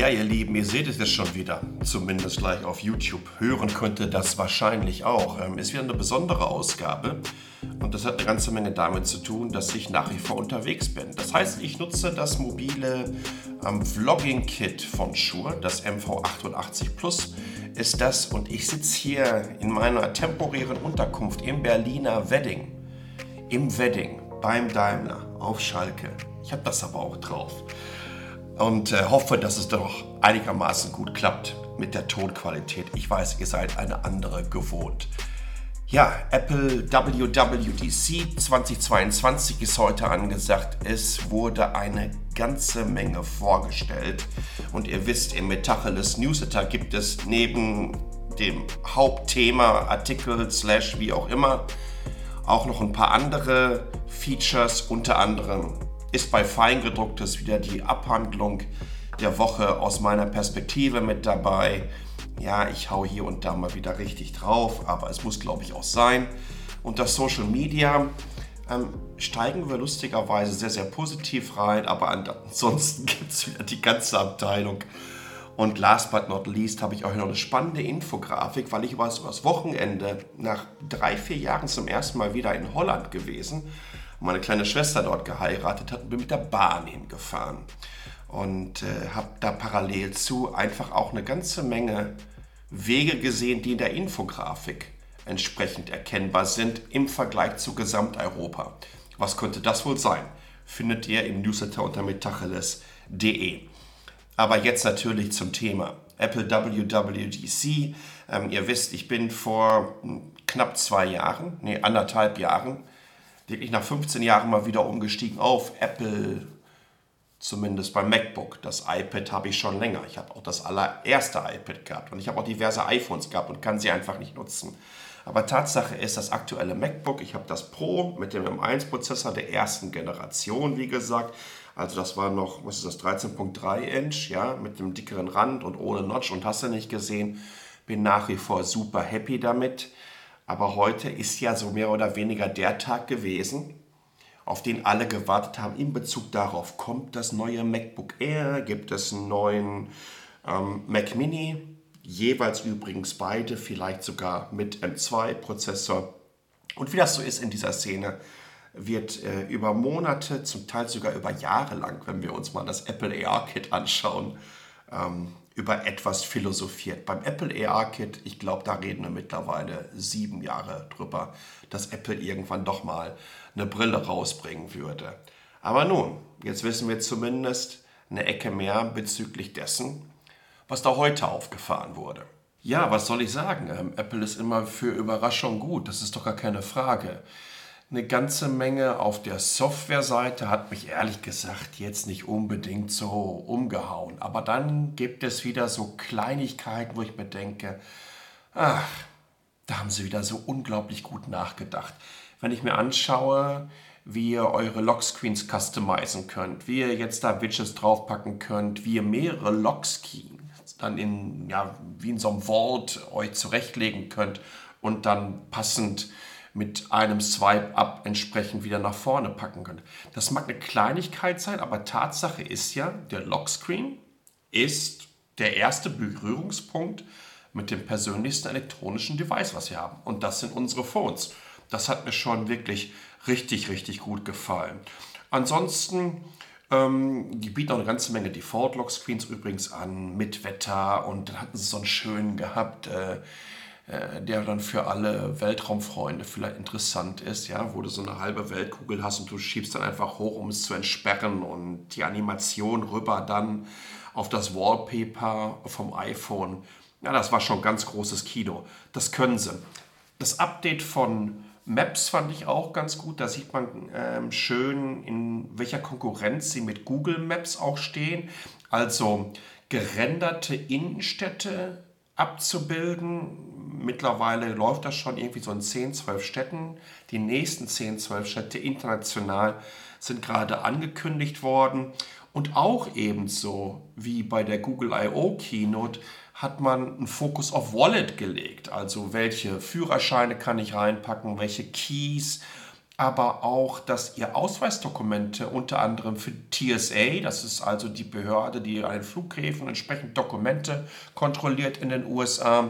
Ja, ihr Lieben, ihr seht es jetzt schon wieder, zumindest gleich auf YouTube. Hören könnte das wahrscheinlich auch. Ähm, ist wieder eine besondere Ausgabe und das hat eine ganze Menge damit zu tun, dass ich nach wie vor unterwegs bin. Das heißt, ich nutze das mobile ähm, Vlogging-Kit von Shure, das MV88 Plus ist das und ich sitze hier in meiner temporären Unterkunft im Berliner Wedding. Im Wedding beim Daimler auf Schalke. Ich habe das aber auch drauf und äh, hoffe, dass es doch einigermaßen gut klappt mit der Tonqualität. Ich weiß, ihr seid eine andere gewohnt. Ja, Apple WWDC 2022 ist heute angesagt. Es wurde eine ganze Menge vorgestellt. Und ihr wisst, im Metacheles Newsletter gibt es neben dem Hauptthema, Artikel, Slash, wie auch immer, auch noch ein paar andere Features, unter anderem ist bei Feingedrucktes wieder die Abhandlung der Woche aus meiner Perspektive mit dabei. Ja, ich hau hier und da mal wieder richtig drauf, aber es muss, glaube ich, auch sein. Und das Social Media ähm, steigen wir lustigerweise sehr, sehr positiv rein, aber ansonsten gibt es wieder die ganze Abteilung. Und last but not least habe ich euch noch eine spannende Infografik, weil ich war über das Wochenende nach drei, vier Jahren zum ersten Mal wieder in Holland gewesen meine kleine Schwester dort geheiratet hat und bin mit der Bahn hingefahren. Und äh, habe da parallel zu einfach auch eine ganze Menge Wege gesehen, die in der Infografik entsprechend erkennbar sind im Vergleich zu Gesamteuropa. Was könnte das wohl sein? Findet ihr im Newsletter unter metacheles.de. Aber jetzt natürlich zum Thema Apple WWDC. Ähm, ihr wisst, ich bin vor hm, knapp zwei Jahren, nee, anderthalb Jahren, wirklich nach 15 Jahren mal wieder umgestiegen auf Apple, zumindest beim MacBook. Das iPad habe ich schon länger. Ich habe auch das allererste iPad gehabt und ich habe auch diverse iPhones gehabt und kann sie einfach nicht nutzen. Aber Tatsache ist, das aktuelle MacBook, ich habe das Pro mit dem M1-Prozessor der ersten Generation, wie gesagt. Also das war noch, was ist das, 13.3 Inch, ja, mit dem dickeren Rand und ohne Notch und hast du nicht gesehen. Bin nach wie vor super happy damit. Aber heute ist ja so mehr oder weniger der Tag gewesen, auf den alle gewartet haben in Bezug darauf, kommt das neue MacBook Air, gibt es einen neuen ähm, Mac Mini, jeweils übrigens beide, vielleicht sogar mit M2-Prozessor. Und wie das so ist in dieser Szene, wird äh, über Monate, zum Teil sogar über Jahre lang, wenn wir uns mal das Apple AR-Kit anschauen, ähm, über etwas philosophiert. Beim Apple AR-Kit, ich glaube, da reden wir mittlerweile sieben Jahre drüber, dass Apple irgendwann doch mal eine Brille rausbringen würde. Aber nun, jetzt wissen wir zumindest eine Ecke mehr bezüglich dessen, was da heute aufgefahren wurde. Ja, was soll ich sagen? Ähm, Apple ist immer für Überraschung gut, das ist doch gar keine Frage eine ganze Menge auf der Softwareseite hat mich ehrlich gesagt jetzt nicht unbedingt so umgehauen. Aber dann gibt es wieder so Kleinigkeiten, wo ich mir denke, ach, da haben sie wieder so unglaublich gut nachgedacht. Wenn ich mir anschaue, wie ihr eure Lockscreens customizen könnt, wie ihr jetzt da Widgets draufpacken könnt, wie ihr mehrere Lockscreens dann in, ja, wie in so einem Vault euch zurechtlegen könnt und dann passend mit einem Swipe-Up entsprechend wieder nach vorne packen könnt. Das mag eine Kleinigkeit sein, aber Tatsache ist ja, der Lockscreen ist der erste Berührungspunkt mit dem persönlichsten elektronischen Device, was wir haben. Und das sind unsere Phones. Das hat mir schon wirklich richtig, richtig gut gefallen. Ansonsten, ähm, die bieten auch eine ganze Menge Default-Lockscreens übrigens an, mit Wetter und dann hatten sie so einen schönen gehabt. Äh, der dann für alle Weltraumfreunde vielleicht interessant ist, ja, wo du so eine halbe Weltkugel hast und du schiebst dann einfach hoch, um es zu entsperren und die Animation rüber dann auf das Wallpaper vom iPhone. Ja, das war schon ganz großes Kino. Das können sie. Das Update von Maps fand ich auch ganz gut. Da sieht man ähm, schön, in welcher Konkurrenz sie mit Google Maps auch stehen. Also gerenderte Innenstädte abzubilden mittlerweile läuft das schon irgendwie so in 10, 12 Städten. Die nächsten 10, 12 Städte international sind gerade angekündigt worden. Und auch ebenso wie bei der Google I.O. Keynote hat man einen Fokus auf Wallet gelegt. Also welche Führerscheine kann ich reinpacken, welche Keys. aber auch, dass ihr Ausweisdokumente unter anderem für TSA, das ist also die Behörde, die an den Flughäfen entsprechend Dokumente kontrolliert in den USA,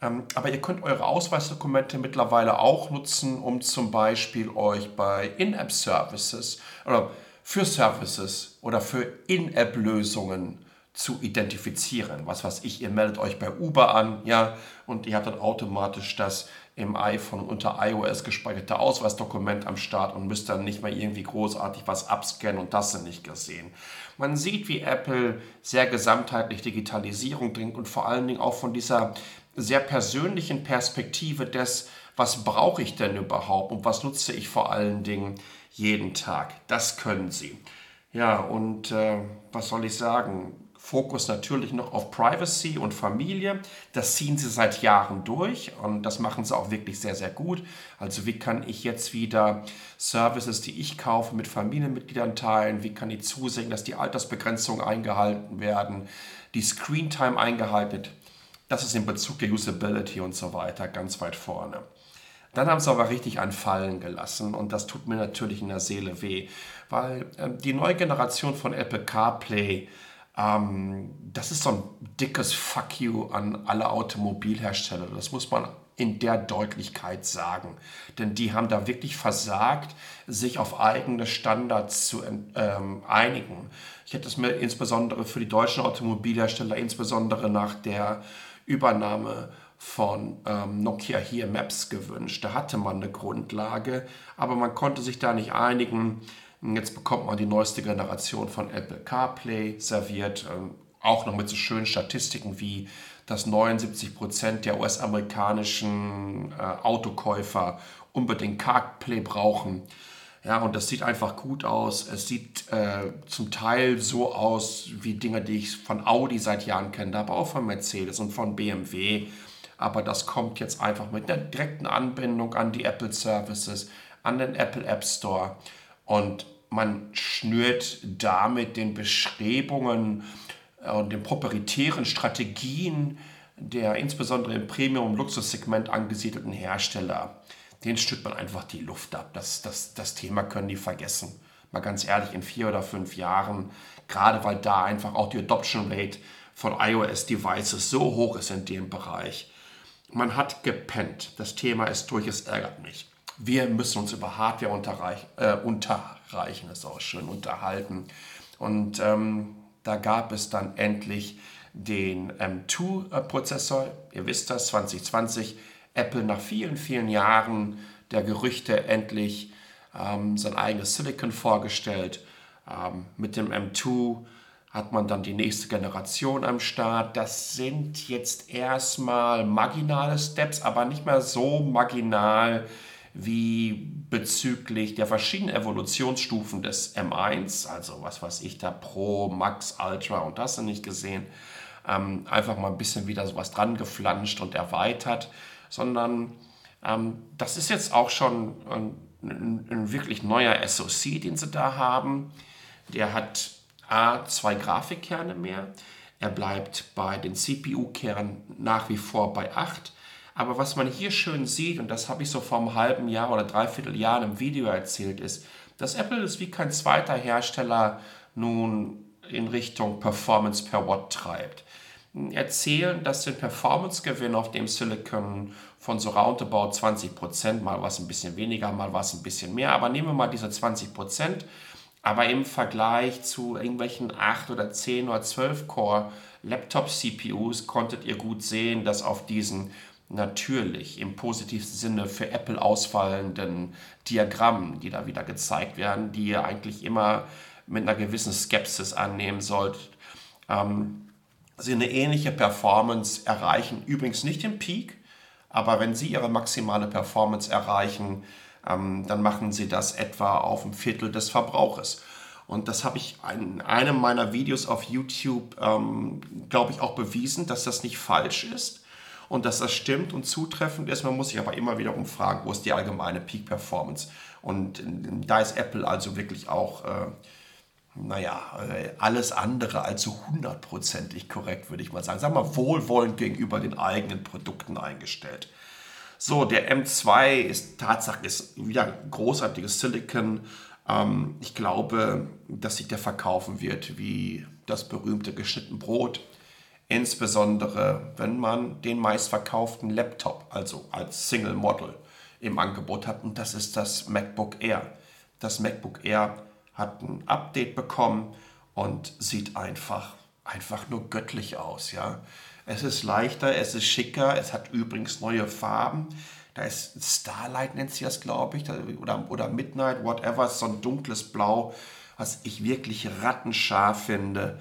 aber ihr könnt eure Ausweisdokumente mittlerweile auch nutzen, um zum Beispiel euch bei In-App-Services oder für Services oder für In-App-Lösungen zu identifizieren. Was weiß ich, ihr meldet euch bei Uber an, ja, und ihr habt dann automatisch das im iPhone unter iOS gespeicherte Ausweisdokument am Start und müsst dann nicht mehr irgendwie großartig was abscannen und das sind nicht gesehen. Man sieht, wie Apple sehr gesamtheitlich Digitalisierung bringt und vor allen Dingen auch von dieser sehr persönlichen Perspektive des, was brauche ich denn überhaupt und was nutze ich vor allen Dingen jeden Tag. Das können sie. Ja, und äh, was soll ich sagen? Fokus natürlich noch auf Privacy und Familie. Das ziehen sie seit Jahren durch und das machen sie auch wirklich sehr, sehr gut. Also wie kann ich jetzt wieder Services, die ich kaufe, mit Familienmitgliedern teilen? Wie kann ich zusehen, dass die Altersbegrenzungen eingehalten werden, die Screentime eingehalten wird? Das ist in Bezug der Usability und so weiter ganz weit vorne. Dann haben sie aber richtig anfallen gelassen und das tut mir natürlich in der Seele weh, weil äh, die neue Generation von Apple CarPlay ähm, das ist so ein dickes Fuck you an alle Automobilhersteller. Das muss man in der Deutlichkeit sagen. Denn die haben da wirklich versagt, sich auf eigene Standards zu ähm, einigen. Ich hätte es mir insbesondere für die deutschen Automobilhersteller, insbesondere nach der Übernahme von ähm, Nokia hier Maps gewünscht. Da hatte man eine Grundlage, aber man konnte sich da nicht einigen. Jetzt bekommt man die neueste Generation von Apple CarPlay serviert, ähm, auch noch mit so schönen Statistiken wie, dass 79 Prozent der US-amerikanischen äh, Autokäufer unbedingt CarPlay brauchen. Ja, und das sieht einfach gut aus. Es sieht äh, zum Teil so aus wie Dinge, die ich von Audi seit Jahren kenne, aber auch von Mercedes und von BMW. Aber das kommt jetzt einfach mit einer direkten Anbindung an die Apple Services, an den Apple App Store. Und man schnürt damit den Bestrebungen äh, und den proprietären Strategien der insbesondere im Premium-Luxussegment angesiedelten Hersteller, den stützt man einfach die Luft ab. Das, das, das Thema können die vergessen. Mal ganz ehrlich, in vier oder fünf Jahren, gerade weil da einfach auch die Adoption Rate von iOS-Devices so hoch ist in dem Bereich. Man hat gepennt. Das Thema ist durch, es ärgert mich. Wir müssen uns über Hardware unterreich, äh, unterreichen, ist auch schön, unterhalten. Und ähm, da gab es dann endlich den M2-Prozessor. Ihr wisst das, 2020. Apple nach vielen, vielen Jahren der Gerüchte endlich ähm, sein eigenes Silicon vorgestellt. Ähm, mit dem M2 hat man dann die nächste Generation am Start. Das sind jetzt erstmal marginale Steps, aber nicht mehr so marginal wie bezüglich der verschiedenen Evolutionsstufen des M1, also was weiß ich da, Pro, Max, Ultra und das sind nicht gesehen, ähm, einfach mal ein bisschen wieder sowas dran geflanscht und erweitert, sondern ähm, das ist jetzt auch schon ein, ein, ein, wirklich neuer SoC, den sie da haben. Der hat A, zwei Grafikkerne mehr, er bleibt bei den CPU-Kernen nach wie vor bei 8 aber was man hier schön sieht, und das habe ich so vor einem halben Jahr oder dreiviertel Jahr im Video erzählt, ist, dass Apple es wie kein zweiter Hersteller nun in Richtung Performance per Watt treibt. Erzählen, dass den Performance-Gewinn auf dem Silicon von so roundabout 20%, mal was ein bisschen weniger, mal was ein bisschen mehr, aber nehmen wir mal diese 20%, aber im Vergleich zu irgendwelchen 8 oder 10 oder 12 Core Laptop-CPUs konntet ihr gut sehen, dass auf diesen natürlich im positivsten Sinne für Apple ausfallenden Diagrammen, die da wieder gezeigt werden, die ihr eigentlich immer mit einer gewissen Skepsis annehmen sollt. Ähm, sie eine ähnliche Performance erreichen, übrigens nicht im Peak, aber wenn sie ihre maximale Performance erreichen, ähm, dann machen sie das etwa auf ein Viertel des Verbrauches. Und das habe ich in einem meiner Videos auf YouTube, ähm, glaube ich, auch bewiesen, dass das nicht falsch ist und dass das stimmt und zutreffend ist. Man muss sich aber immer wiederum fragen, wo ist die allgemeine Peak Performance? Und da ist Apple also wirklich auch, äh, naja, äh, alles andere als so hundertprozentig korrekt, würde ich mal sagen. Sagen wir mal wohlwollend gegenüber den eigenen Produkten eingestellt. So, der M2 ist Tatsache, ist wieder großartiges Silicon. Ähm, ich glaube, dass sich der verkaufen wird wie das berühmte geschnitten Brot. Insbesondere, wenn man den meistverkauften Laptop, also als Single Model, im Angebot hat. Und das ist das MacBook Air. Das MacBook Air hat ein Update bekommen und sieht einfach, einfach nur göttlich aus. Ja? Es ist leichter, es ist schicker, es hat übrigens neue Farben. Da ist Starlight, nennt sie das, glaube ich, oder, oder Midnight, whatever, so ein dunkles Blau, was ich wirklich rattenscharf finde.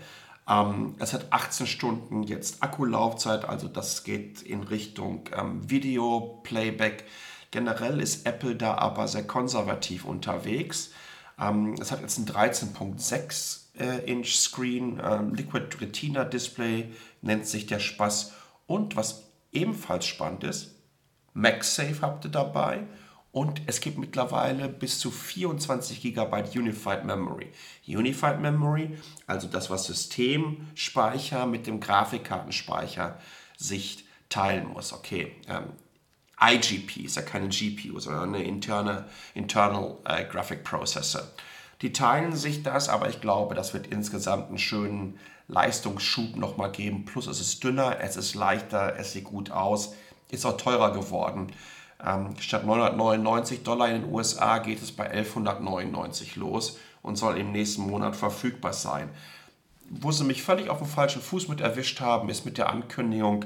Ähm, es hat 18 Stunden jetzt Akkulaufzeit, also das geht in Richtung ähm, Video-Playback. Generell ist Apple da aber sehr konservativ unterwegs. Ähm, es hat jetzt ein 13.6 äh, ähm, Liquid Retina Display nennt sich der Spaß. Und was ebenfalls spannend ist, MagSafe habt ihr dabei und es gibt mittlerweile bis zu 24 GB Unified Memory. Unified Memory, also das, was Systemspeicher mit dem Grafikkartenspeicher sich teilen muss. Okay, ähm, IGP ist ja keine GPU, sondern eine interne Internal äh, Graphic Processor. Die teilen sich das, aber ich glaube, das wird insgesamt einen schönen Leistungsschub nochmal geben. Plus es ist dünner, es ist leichter, es sieht gut aus, ist auch teurer geworden. Ähm, statt 999 Dollar in den USA geht es bei 1199 los und soll im nächsten Monat verfügbar sein. Wo sie mich völlig auf dem falschen Fuß mit erwischt haben, ist mit der Ankündigung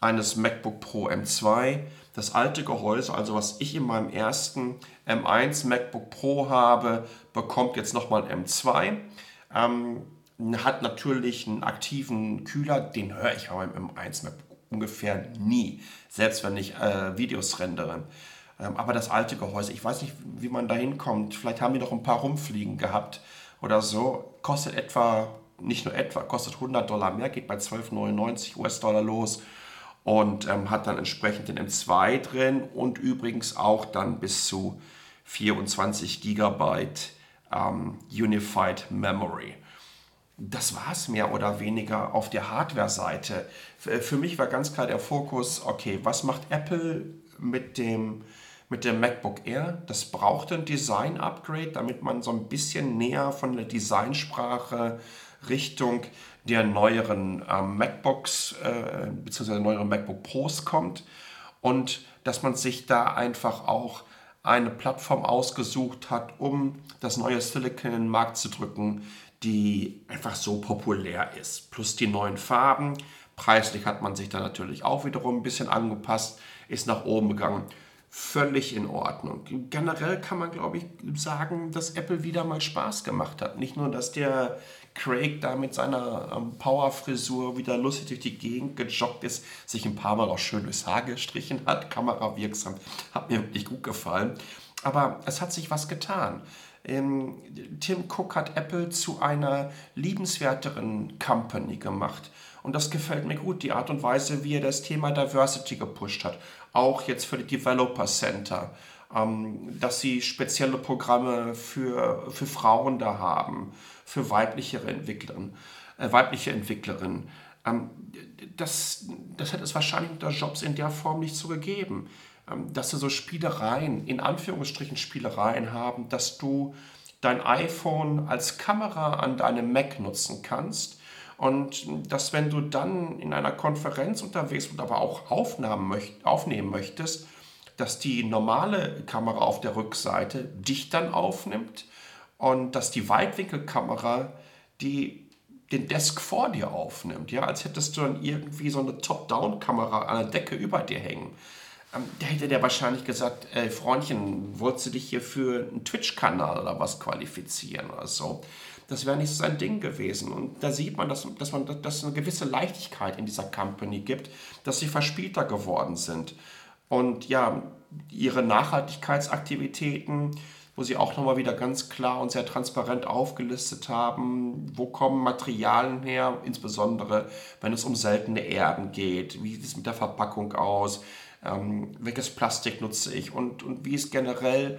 eines MacBook Pro M2. Das alte Gehäuse, also was ich in meinem ersten M1 MacBook Pro habe, bekommt jetzt nochmal ein M2. Ähm, hat natürlich einen aktiven Kühler, den höre ich beim M1 MacBook ungefähr nie, selbst wenn ich äh, Videos rendere. Ähm, aber das alte Gehäuse, ich weiß nicht, wie man da hinkommt. Vielleicht haben die noch ein paar rumfliegen gehabt oder so. Kostet etwa, nicht nur etwa, kostet 100 Dollar mehr, geht bei 12,99 US-Dollar los und ähm, hat dann entsprechend den M2 drin und übrigens auch dann bis zu 24 Gigabyte ähm, Unified Memory das war es mehr oder weniger auf der Hardware-Seite. Für mich war ganz klar der Fokus, okay, was macht Apple mit dem, mit dem MacBook Air? Das braucht ein Design-Upgrade, damit man so ein bisschen näher von der Designsprache Richtung der neueren äh, MacBooks äh, bzw. neueren MacBook Pros kommt und dass man sich da einfach auch eine Plattform ausgesucht hat, um das neue Silicon in den Markt zu drücken, die einfach so populär ist. Plus die neuen Farben. Preislich hat man sich da natürlich auch wiederum ein bisschen angepasst, ist nach oben gegangen. Völlig in Ordnung. Generell kann man, glaube ich, sagen, dass Apple wieder mal Spaß gemacht hat. Nicht nur, dass der Craig da mit seiner ähm, Powerfrisur wieder lustig durch die Gegend gejoggt ist, sich ein paar Mal auch schön durchs Haar gestrichen hat, kamerawirksam, hat mir wirklich gut gefallen. Aber es hat sich was getan. Ähm, Tim Cook hat Apple zu einer liebenswerteren Company gemacht. Und das gefällt mir gut, die Art und Weise, wie er das Thema Diversity gepusht hat. Auch jetzt für die Developer Center, ähm, dass sie spezielle Programme für, für Frauen da haben, für weibliche Entwicklerinnen. Äh, weibliche Entwicklerinnen. Ähm, das, das hätte es wahrscheinlich unter Jobs in der Form nicht so gegeben. Ähm, dass sie so Spielereien, in Anführungsstrichen Spielereien haben, dass du dein iPhone als Kamera an deinem Mac nutzen kannst und dass wenn du dann in einer Konferenz unterwegs bist, aber auch Aufnahmen möcht aufnehmen möchtest, dass die normale Kamera auf der Rückseite dich dann aufnimmt und dass die Weitwinkelkamera die den Desk vor dir aufnimmt, ja, als hättest du dann irgendwie so eine Top-Down-Kamera an der Decke über dir hängen. Ähm, da hätte der wahrscheinlich gesagt, ey, Freundchen, wolltest du dich hier für einen Twitch-Kanal oder was qualifizieren oder so? Das wäre nicht so sein Ding gewesen. Und da sieht man, dass, dass, man, dass eine gewisse Leichtigkeit in dieser Company gibt, dass sie verspielter geworden sind. Und ja, ihre Nachhaltigkeitsaktivitäten, wo sie auch nochmal wieder ganz klar und sehr transparent aufgelistet haben, wo kommen Materialien her, insbesondere wenn es um seltene Erden geht, wie sieht es mit der Verpackung aus, ähm, welches Plastik nutze ich und, und wie ist generell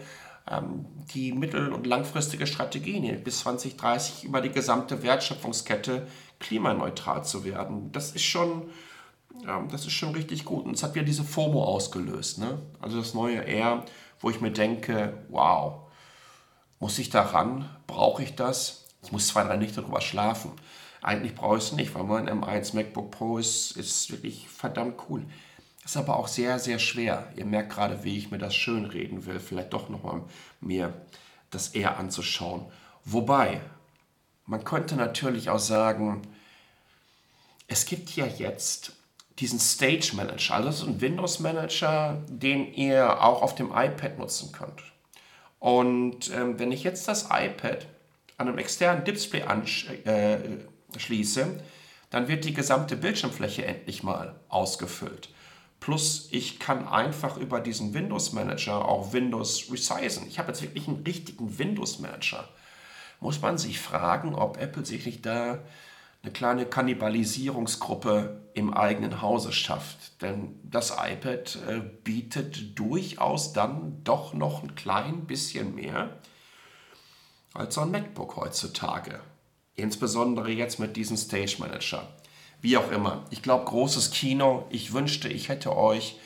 ähm, die mittel- und langfristige Strategie, bis 2030 über die gesamte Wertschöpfungskette klimaneutral zu werden. Das ist schon ja, das ist schon richtig gut. Und es hat wieder diese FOMO ausgelöst. Ne? Also das neue Air, wo ich mir denke, wow, muss ich da ran? Brauche ich das? Ich muss zwei, drei Nächte drüber schlafen. Eigentlich brauche ich es nicht, weil mein M1 MacBook Pro ist, ist wirklich verdammt cool. Ist aber auch sehr, sehr schwer. Ihr merkt gerade, wie ich mir das schön reden will. Vielleicht doch nochmal mir das eher anzuschauen. Wobei, man könnte natürlich auch sagen, es gibt ja jetzt diesen Stage Manager. Also ist ein Windows Manager, den ihr auch auf dem iPad nutzen könnt. Und ähm, wenn ich jetzt das iPad an einem externen Display anschließe, äh, dann wird die gesamte Bildschirmfläche endlich mal ausgefüllt. Plus ich kann einfach über diesen Windows Manager auch Windows resizen. Ich habe jetzt wirklich einen richtigen Windows Manager. Muss man sich fragen, ob Apple sich nicht da eine kleine Kannibalisierungsgruppe im eigenen Hause schafft. Denn das iPad äh, bietet durchaus dann doch noch ein klein bisschen mehr als so ein MacBook heutzutage. Insbesondere jetzt mit diesem Stage Manager. Wie auch immer. Ich glaube, großes Kino. Ich wünschte, ich hätte euch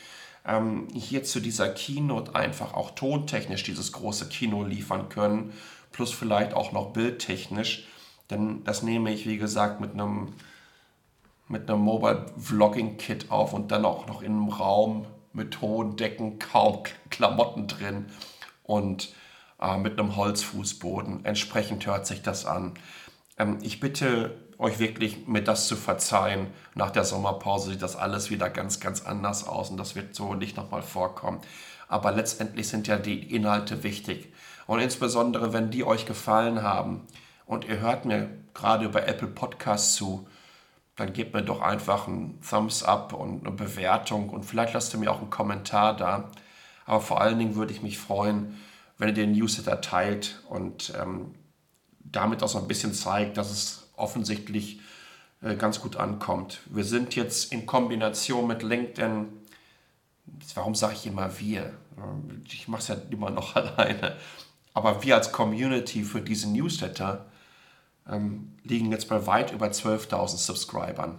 ähm, hier zu dieser Keynote einfach auch tontechnisch dieses große Kino liefern können. Plus vielleicht auch noch bildtechnisch. Denn das nehme ich, wie gesagt, mit einem, mit einem Mobile Vlogging Kit auf und dann auch noch in einem Raum mit hohen Decken, kaum Klamotten drin und äh, mit einem Holzfußboden. Entsprechend hört sich das an. Ähm, ich bitte euch wirklich, mir das zu verzeihen. Nach der Sommerpause sieht das alles wieder ganz, ganz anders aus und das wird so nicht nochmal vorkommen. Aber letztendlich sind ja die Inhalte wichtig. Und insbesondere, wenn die euch gefallen haben, und ihr hört mir gerade über Apple Podcasts zu, dann gebt mir doch einfach einen Thumbs up und eine Bewertung und vielleicht lasst ihr mir auch einen Kommentar da. Aber vor allen Dingen würde ich mich freuen, wenn ihr den Newsletter teilt und ähm, damit auch so ein bisschen zeigt, dass es offensichtlich äh, ganz gut ankommt. Wir sind jetzt in Kombination mit LinkedIn, warum sage ich immer wir? Ich mache es ja immer noch alleine. Aber wir als Community für diesen Newsletter ähm, liegen jetzt bei weit über 12.000 Subscribern.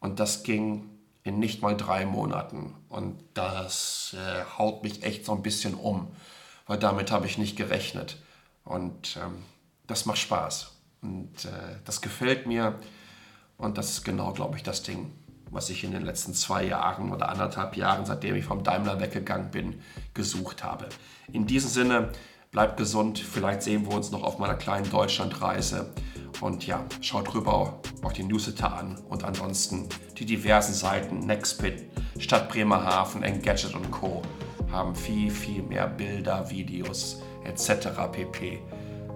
Und das ging in nicht mal drei Monaten. Und das äh, haut mich echt so ein bisschen um, weil damit habe ich nicht gerechnet. Und ähm, das macht Spaß. Und äh, das gefällt mir. Und das ist genau, glaube ich, das Ding, was ich in den letzten zwei Jahren oder anderthalb Jahren, seitdem ich vom Daimler weggegangen bin, gesucht habe. In diesem Sinne, bleibt gesund. Vielleicht sehen wir uns noch auf meiner kleinen Deutschlandreise. Und ja, schaut rüber auch die Newsletter an und ansonsten die diversen Seiten Nextbit, Stadt Bremerhaven, Engadget und Co. haben viel, viel mehr Bilder, Videos etc. pp.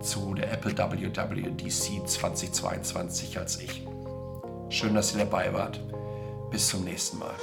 zu der Apple WWDC 2022 als ich. Schön, dass ihr dabei wart. Bis zum nächsten Mal.